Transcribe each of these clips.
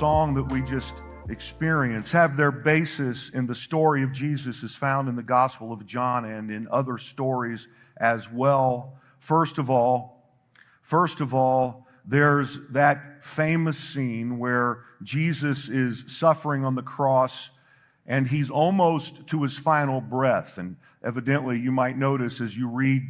song that we just experienced have their basis in the story of Jesus as found in the Gospel of John and in other stories as well. First of all, first of all, there's that famous scene where Jesus is suffering on the cross and he's almost to his final breath. And evidently, you might notice as you read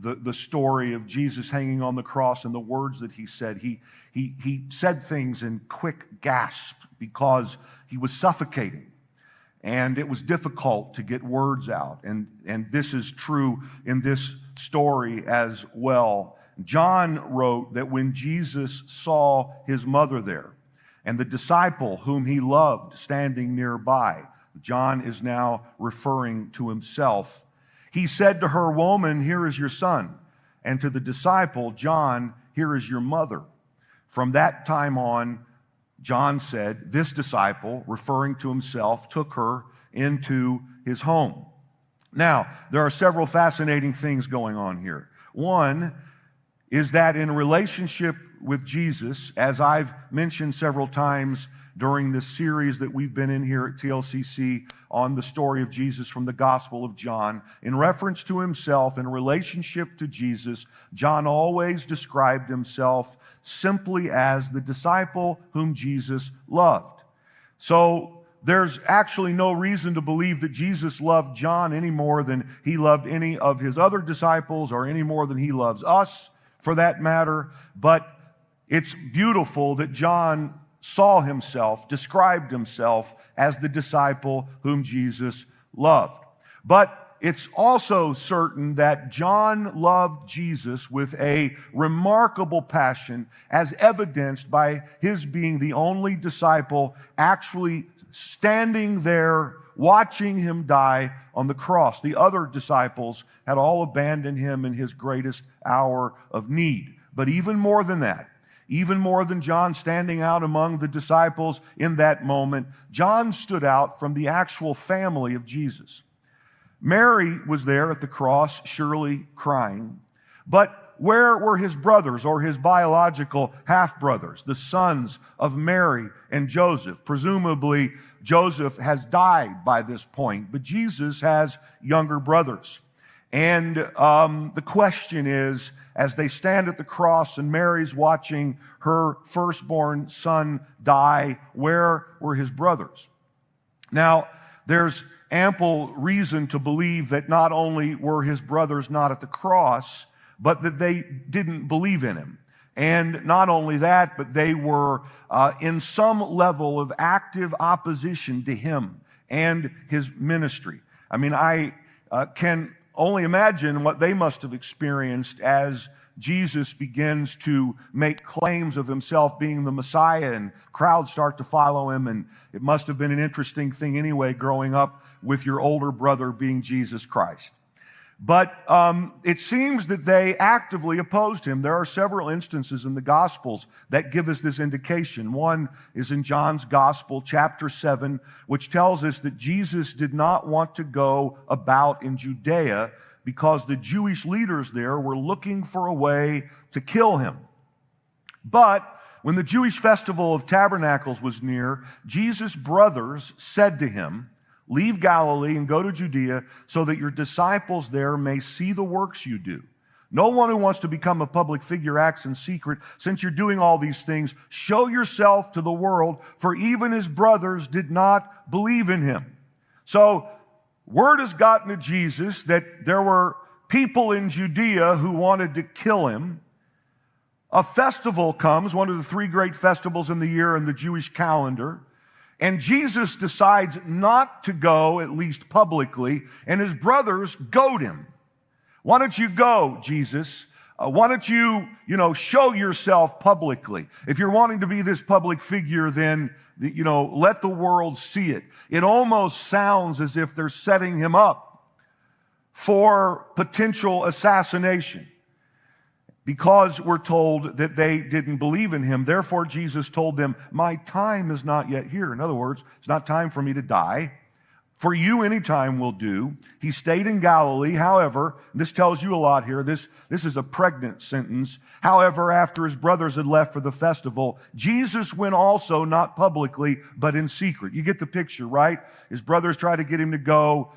the, the story of Jesus hanging on the cross and the words that he said, he, he, he said things in quick gasps because he was suffocating. And it was difficult to get words out. And, and this is true in this story as well. John wrote that when Jesus saw his mother there and the disciple whom he loved standing nearby, John is now referring to himself. He said to her, Woman, here is your son. And to the disciple, John, here is your mother. From that time on, John said, This disciple, referring to himself, took her into his home. Now, there are several fascinating things going on here. One is that in relationship with Jesus, as I've mentioned several times during this series that we've been in here at TLCC on the story of Jesus from the Gospel of John, in reference to himself, in relationship to Jesus, John always described himself simply as the disciple whom Jesus loved. So there's actually no reason to believe that Jesus loved John any more than he loved any of his other disciples or any more than he loves us for that matter. But it's beautiful that John saw himself, described himself as the disciple whom Jesus loved. But it's also certain that John loved Jesus with a remarkable passion, as evidenced by his being the only disciple actually standing there watching him die on the cross. The other disciples had all abandoned him in his greatest hour of need. But even more than that, even more than John standing out among the disciples in that moment, John stood out from the actual family of Jesus. Mary was there at the cross, surely crying. But where were his brothers or his biological half brothers, the sons of Mary and Joseph? Presumably, Joseph has died by this point, but Jesus has younger brothers. And um, the question is as they stand at the cross and Mary's watching her firstborn son die, where were his brothers? Now, there's ample reason to believe that not only were his brothers not at the cross, but that they didn't believe in him. And not only that, but they were uh, in some level of active opposition to him and his ministry. I mean, I uh, can only imagine what they must have experienced as Jesus begins to make claims of himself being the Messiah and crowds start to follow him. And it must have been an interesting thing anyway, growing up with your older brother being Jesus Christ. But um, it seems that they actively opposed him. There are several instances in the Gospels that give us this indication. One is in John's Gospel, chapter 7, which tells us that Jesus did not want to go about in Judea because the Jewish leaders there were looking for a way to kill him. But when the Jewish festival of tabernacles was near, Jesus' brothers said to him, Leave Galilee and go to Judea so that your disciples there may see the works you do. No one who wants to become a public figure acts in secret. Since you're doing all these things, show yourself to the world, for even his brothers did not believe in him. So, word has gotten to Jesus that there were people in Judea who wanted to kill him. A festival comes, one of the three great festivals in the year in the Jewish calendar. And Jesus decides not to go, at least publicly, and his brothers goad him. Why don't you go, Jesus? Uh, why don't you, you know, show yourself publicly? If you're wanting to be this public figure, then, you know, let the world see it. It almost sounds as if they're setting him up for potential assassination because we're told that they didn't believe in him. Therefore, Jesus told them, My time is not yet here. In other words, it's not time for me to die. For you, any time will do. He stayed in Galilee. However, this tells you a lot here. This, this is a pregnant sentence. However, after his brothers had left for the festival, Jesus went also, not publicly, but in secret. You get the picture, right? His brothers try to get him to go.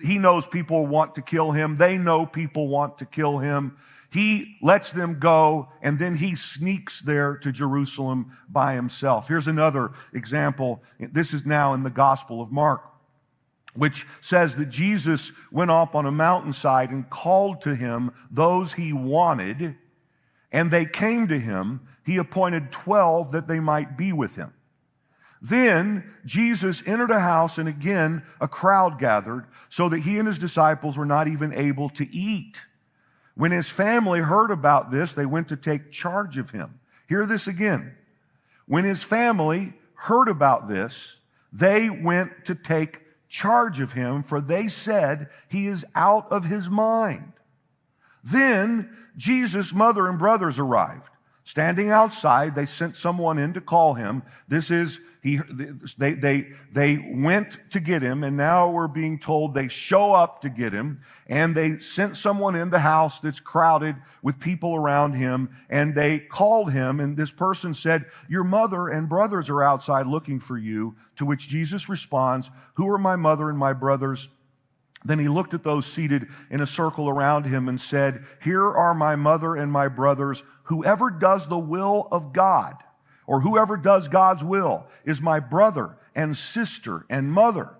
He knows people want to kill him. They know people want to kill him. He lets them go and then he sneaks there to Jerusalem by himself. Here's another example. This is now in the Gospel of Mark which says that Jesus went up on a mountainside and called to him those he wanted, and they came to him. He appointed 12 that they might be with him. Then Jesus entered a house, and again a crowd gathered, so that he and his disciples were not even able to eat. When his family heard about this, they went to take charge of him. Hear this again. When his family heard about this, they went to take charge of him, for they said he is out of his mind. Then Jesus' mother and brothers arrived. Standing outside, they sent someone in to call him. This is he, they, they, they went to get him, and now we're being told they show up to get him, and they sent someone in the house that's crowded with people around him, and they called him, and this person said, Your mother and brothers are outside looking for you. To which Jesus responds, Who are my mother and my brothers? Then he looked at those seated in a circle around him and said, Here are my mother and my brothers. Whoever does the will of God, or whoever does God's will is my brother and sister and mother.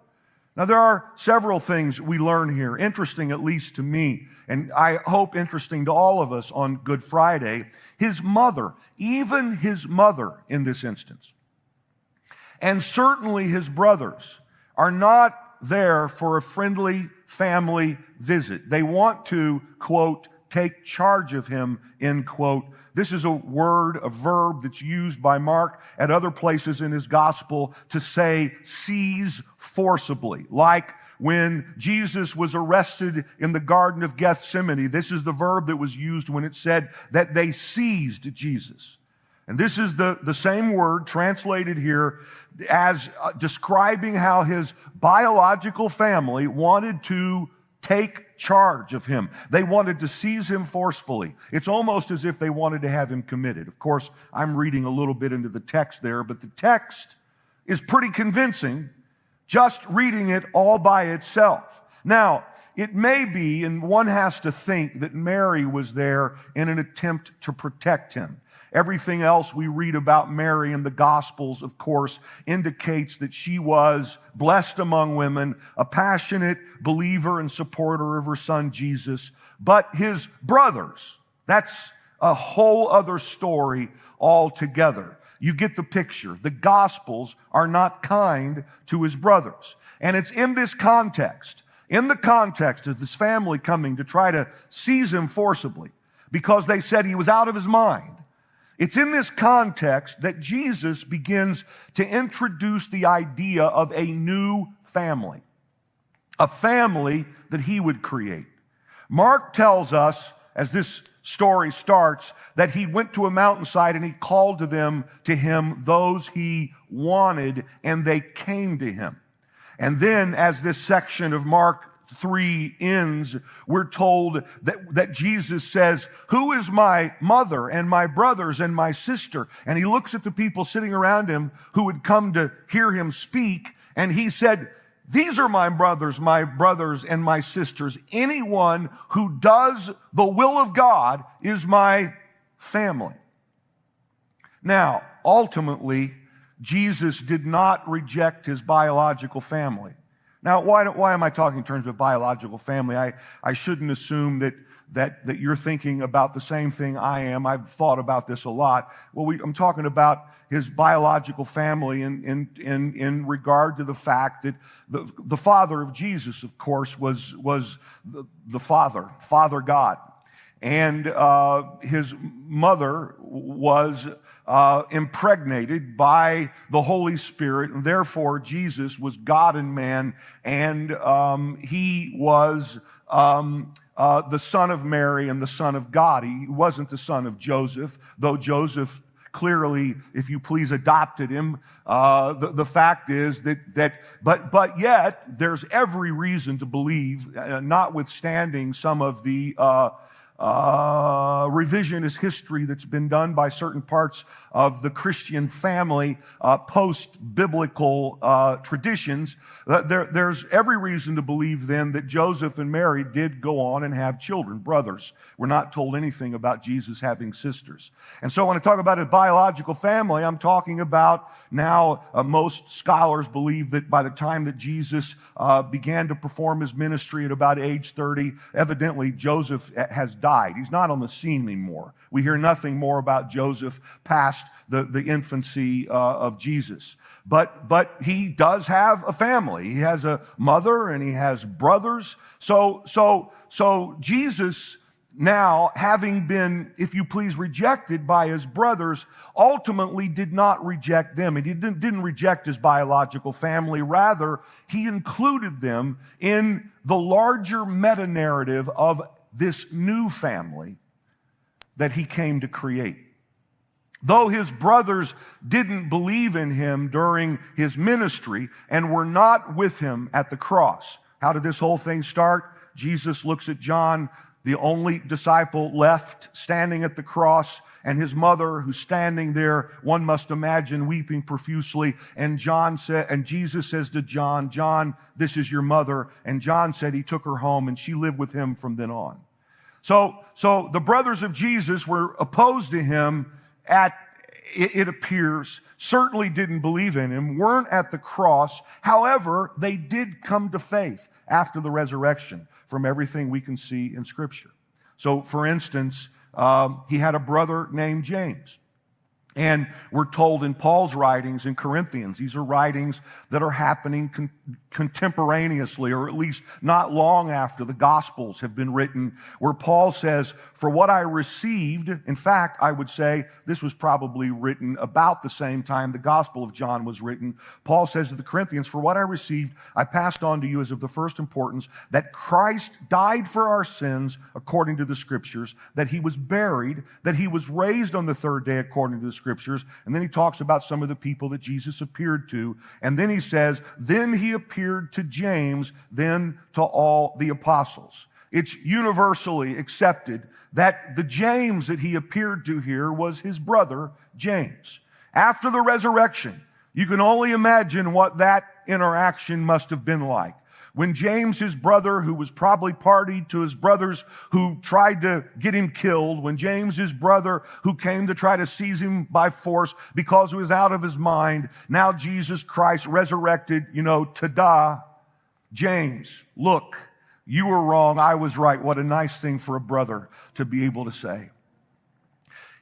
Now, there are several things we learn here, interesting at least to me, and I hope interesting to all of us on Good Friday. His mother, even his mother in this instance, and certainly his brothers, are not there for a friendly family visit. They want to, quote, take charge of him, end quote. This is a word, a verb that's used by Mark at other places in his gospel to say seize forcibly, like when Jesus was arrested in the Garden of Gethsemane. This is the verb that was used when it said that they seized Jesus. And this is the, the same word translated here as uh, describing how his biological family wanted to take charge of him. They wanted to seize him forcefully. It's almost as if they wanted to have him committed. Of course, I'm reading a little bit into the text there, but the text is pretty convincing just reading it all by itself. Now, it may be, and one has to think, that Mary was there in an attempt to protect him. Everything else we read about Mary in the Gospels, of course, indicates that she was blessed among women, a passionate believer and supporter of her son Jesus. But his brothers, that's a whole other story altogether. You get the picture. The Gospels are not kind to his brothers. And it's in this context, in the context of this family coming to try to seize him forcibly because they said he was out of his mind it's in this context that Jesus begins to introduce the idea of a new family, a family that he would create. Mark tells us, as this story starts, that he went to a mountainside and he called to them, to him, those he wanted, and they came to him. And then, as this section of Mark 3 ends, we're told that, that Jesus says, Who is my mother and my brothers and my sister? And he looks at the people sitting around him who had come to hear him speak, and he said, These are my brothers, my brothers, and my sisters. Anyone who does the will of God is my family. Now, ultimately, Jesus did not reject his biological family. Now, why, why am I talking in terms of biological family? I, I shouldn't assume that, that, that you're thinking about the same thing I am. I've thought about this a lot. Well, we, I'm talking about his biological family in, in, in, in regard to the fact that the, the father of Jesus, of course, was, was the, the father, Father God. And uh, his mother was uh, impregnated by the Holy Spirit, and therefore Jesus was God and man, and um, he was um, uh, the son of Mary and the son of God. He wasn't the son of Joseph, though Joseph clearly, if you please, adopted him. Uh, the, the fact is that, that but, but yet, there's every reason to believe, uh, notwithstanding some of the uh, uh, revisionist history that's been done by certain parts of the Christian family, uh, post biblical uh, traditions. Uh, there, there's every reason to believe then that Joseph and Mary did go on and have children, brothers. We're not told anything about Jesus having sisters. And so when I talk about a biological family, I'm talking about now uh, most scholars believe that by the time that Jesus uh, began to perform his ministry at about age 30, evidently Joseph has died died. He's not on the scene anymore. We hear nothing more about Joseph past the, the infancy uh, of Jesus. But, but he does have a family. He has a mother and he has brothers. So, so, so Jesus now, having been, if you please, rejected by his brothers, ultimately did not reject them. He didn't, didn't reject his biological family. Rather, he included them in the larger meta narrative of this new family that he came to create. Though his brothers didn't believe in him during his ministry and were not with him at the cross. How did this whole thing start? Jesus looks at John, the only disciple left standing at the cross, and his mother who's standing there, one must imagine weeping profusely. And John said, and Jesus says to John, John, this is your mother. And John said he took her home and she lived with him from then on. So, so the brothers of Jesus were opposed to him at, it, it appears, certainly didn't believe in him, weren't at the cross. However, they did come to faith after the resurrection from everything we can see in scripture. So, for instance, um, he had a brother named James. And we're told in Paul's writings in Corinthians, these are writings that are happening con- contemporaneously, or at least not long after the Gospels have been written, where Paul says, For what I received, in fact, I would say this was probably written about the same time the Gospel of John was written. Paul says to the Corinthians, For what I received, I passed on to you as of the first importance, that Christ died for our sins according to the Scriptures, that he was buried, that he was raised on the third day according to the scriptures. And then he talks about some of the people that Jesus appeared to. And then he says, then he appeared to James, then to all the apostles. It's universally accepted that the James that he appeared to here was his brother, James. After the resurrection, you can only imagine what that interaction must have been like. When James, his brother, who was probably party to his brothers who tried to get him killed, when James, his brother, who came to try to seize him by force because he was out of his mind, now Jesus Christ resurrected, you know, ta-da. James, look, you were wrong, I was right. What a nice thing for a brother to be able to say.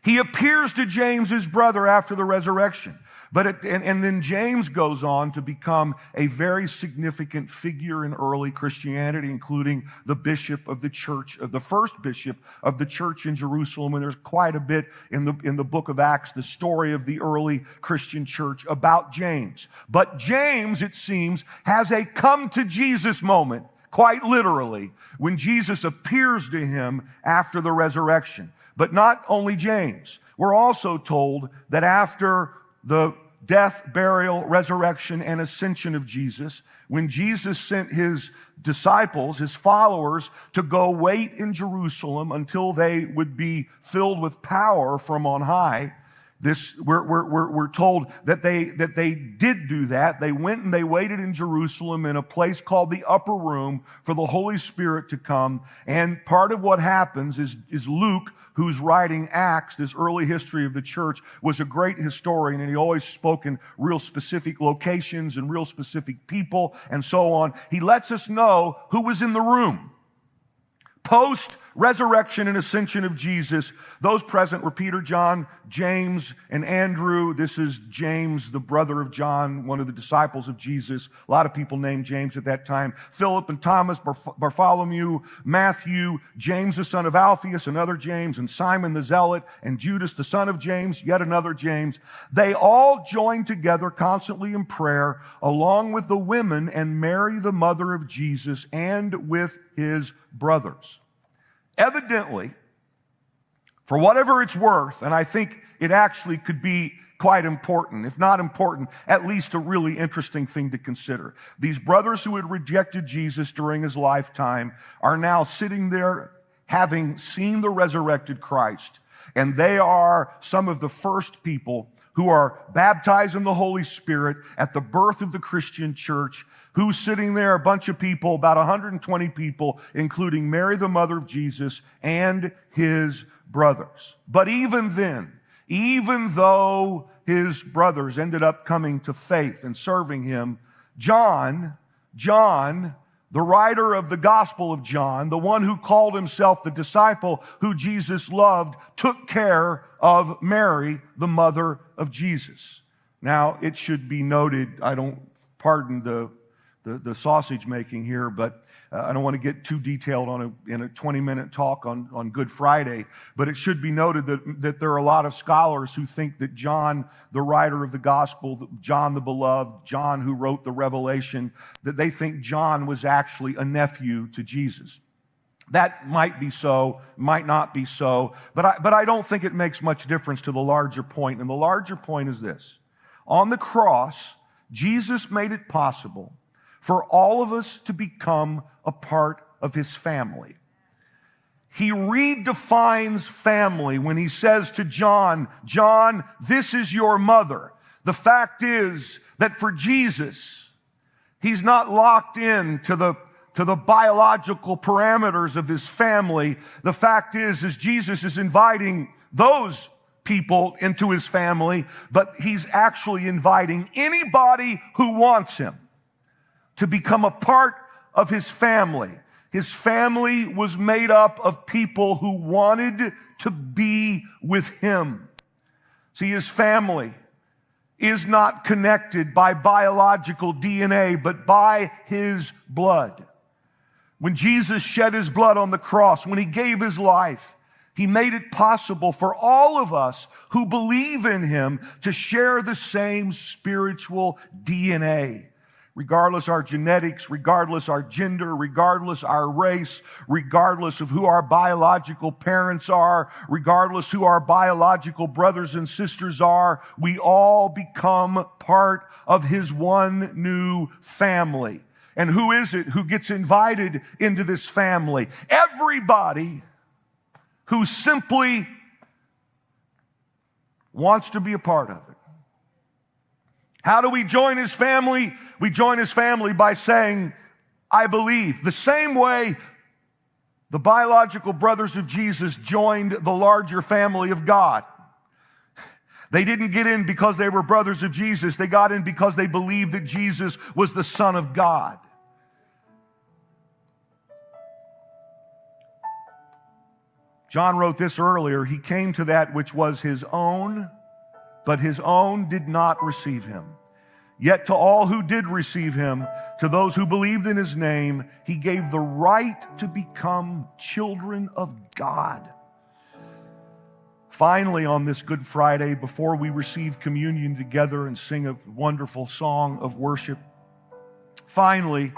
He appears to James, his brother, after the resurrection. But it, and, and then James goes on to become a very significant figure in early Christianity, including the bishop of the church, of the first bishop of the church in Jerusalem. And there's quite a bit in the, in the book of Acts, the story of the early Christian church about James. But James, it seems, has a come to Jesus moment quite literally, when Jesus appears to him after the resurrection. But not only James. We're also told that after the death, burial, resurrection, and ascension of Jesus, when Jesus sent his disciples, his followers, to go wait in Jerusalem until they would be filled with power from on high, this we're, we're, we're, told that they that they did do that they went and they waited in jerusalem in a place called the upper room for the holy spirit to come and part of what happens is is luke who's writing Acts, this early history of the church, was a great historian and he always spoke in real specific locations and real specific people and so on. He lets us know who was in the room. Post resurrection and ascension of Jesus, those present were Peter, John, James, and Andrew. This is James, the brother of John, one of the disciples of Jesus. A lot of people named James at that time. Philip and Thomas, Bartholomew, Matthew, James, the son of Alphaeus, another James, and Simon the Zealot, and Judas, the son of James, yet another James. They all joined together constantly in prayer, along with the women and Mary, the mother of Jesus, and with his brothers. Evidently, For whatever it's worth, and I think it actually could be quite important, if not important, at least a really interesting thing to consider. These brothers who had rejected Jesus during his lifetime are now sitting there having seen the resurrected Christ, and they are some of the first people who are baptized in the Holy Spirit at the birth of the Christian church. Who's sitting there? A bunch of people, about 120 people, including Mary, the mother of Jesus, and his brothers. But even then, even though his brothers ended up coming to faith and serving him, John, John, the writer of the Gospel of John, the one who called himself the disciple who Jesus loved, took care of Mary, the mother of Jesus. Now, it should be noted, I don't pardon the, the, the sausage making here, but uh, I don't want to get too detailed on a, in a 20 minute talk on, on Good Friday, but it should be noted that, that there are a lot of scholars who think that John, the writer of the gospel, John the beloved, John who wrote the Revelation, that they think John was actually a nephew to Jesus. That might be so, might not be so, but I, but I don't think it makes much difference to the larger point. And the larger point is this. On the cross, Jesus made it possible for all of us to become a part of his family. He redefines family when he says to John, John, this is your mother. The fact is that for Jesus, he's not locked in to the to the biological parameters of his family. The fact is, is Jesus is inviting those people into his family, but he's actually inviting anybody who wants him to become a part of his family. His family was made up of people who wanted to be with him. See, his family is not connected by biological DNA, but by his blood. When Jesus shed his blood on the cross, when he gave his life, he made it possible for all of us who believe in him to share the same spiritual DNA regardless our genetics, regardless our gender, regardless our race, regardless of who our biological parents are, regardless who our biological brothers and sisters are, we all become part of his one new family. And who is it who gets invited into this family? Everybody who simply wants to be a part of it. How do we join his family? We join his family by saying, I believe. The same way the biological brothers of Jesus joined the larger family of God. They didn't get in because they were brothers of Jesus. They got in because they believed that Jesus was the Son of God. John wrote this earlier. He came to that which was his own but his own did not receive him. Yet to all who did receive him, to those who believed in his name, he gave the right to become children of God. Finally, on this Good Friday, before we receive communion together and sing a wonderful song of worship, finally,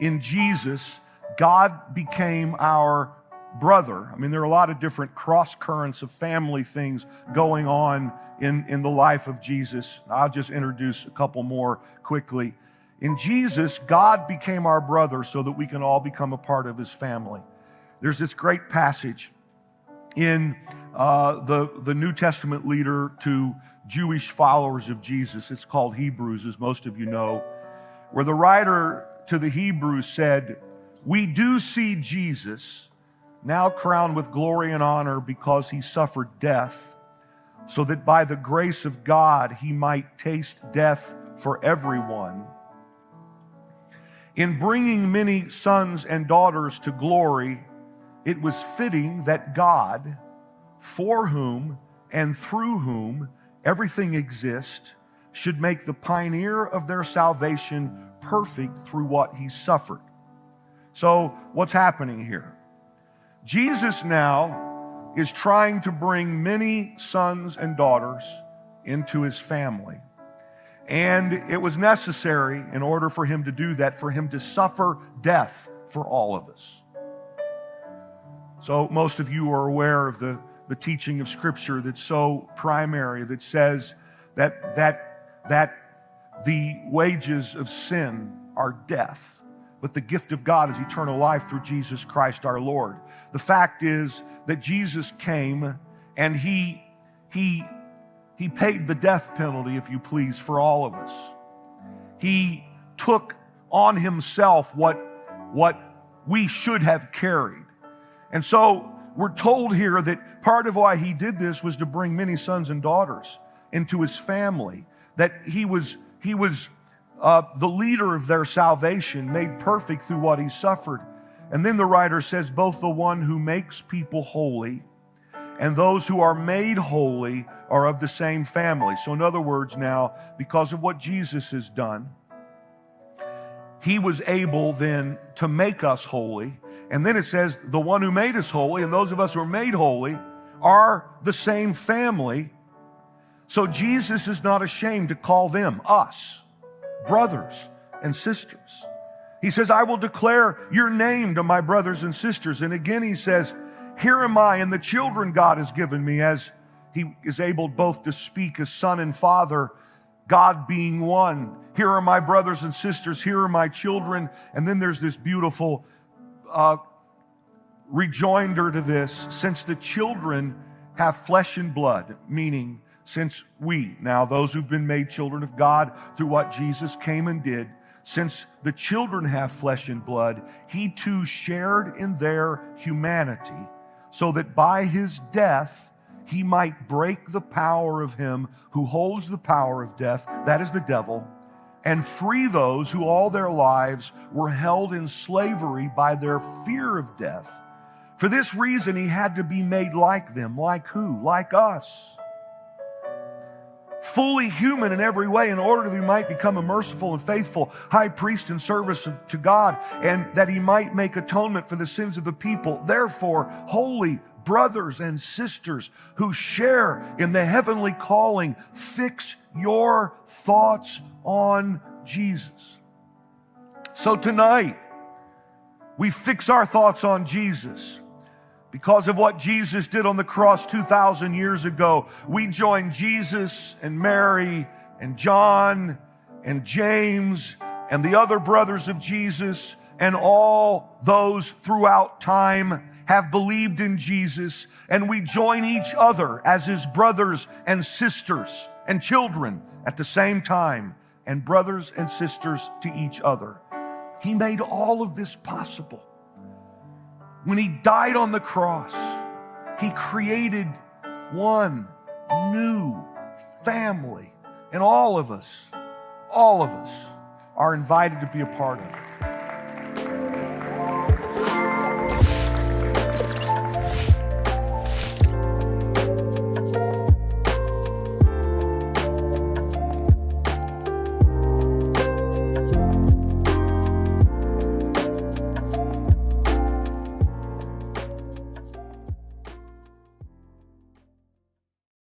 in Jesus, God became our brother. I mean, there are a lot of different cross currents of family things going on in, in the life of Jesus. I'll just introduce a couple more quickly. In Jesus, God became our brother so that we can all become a part of his family. There's this great passage in uh, the, the New Testament leader to Jewish followers of Jesus. It's called Hebrews, as most of you know, where the writer to the Hebrews said, We do see Jesus now crowned with glory and honor because he suffered death, so that by the grace of God he might taste death for everyone. In bringing many sons and daughters to glory, it was fitting that God, for whom and through whom everything exists, should make the pioneer of their salvation perfect through what he suffered. So, what's happening here? Jesus now is trying to bring many sons and daughters into his family. And it was necessary in order for him to do that, for him to suffer death for all of us. So, most of you are aware of the the teaching of Scripture that's so primary that says that, that, that the wages of sin are death, but the gift of God is eternal life through Jesus Christ our Lord. The fact is that Jesus came and he, he, he paid the death penalty, if you please, for all of us. He took on himself what, what we should have carried. And so we're told here that part of why he did this was to bring many sons and daughters into his family, that he was, he was uh, the leader of their salvation, made perfect through what he suffered. And then the writer says, both the one who makes people holy and those who are made holy are of the same family. So, in other words, now, because of what Jesus has done, he was able then to make us holy. And then it says, the one who made us holy and those of us who are made holy are the same family. So Jesus is not ashamed to call them, us, brothers and sisters. He says, I will declare your name to my brothers and sisters. And again, he says, Here am I and the children God has given me, as he is able both to speak as son and father God being one. Here are my brothers and sisters. Here are my children. And then there's this beautiful uh, rejoinder to this since the children have flesh and blood, meaning since we, now those who've been made children of God through what Jesus came and did, since the children have flesh and blood, he too shared in their humanity, so that by his death, he might break the power of him who holds the power of death, that is the devil, and free those who all their lives were held in slavery by their fear of death. For this reason, he had to be made like them. Like who? Like us. Fully human in every way, in order that he might become a merciful and faithful high priest in service to God, and that he might make atonement for the sins of the people. Therefore, holy, brothers and sisters who share in the heavenly calling, fix your thoughts on Jesus. So tonight, we fix our thoughts on Jesus. Because of what Jesus did on the cross 2,000 years ago, we join Jesus and Mary and John and James and the other brothers of Jesus and all those throughout time have believed in Jesus, and we join each other as his brothers and sisters and children at the same time, and brothers and sisters to each other. He made all of this possible. When he died on the cross, he created one new family, and all of us, all of us are invited to be a part of it.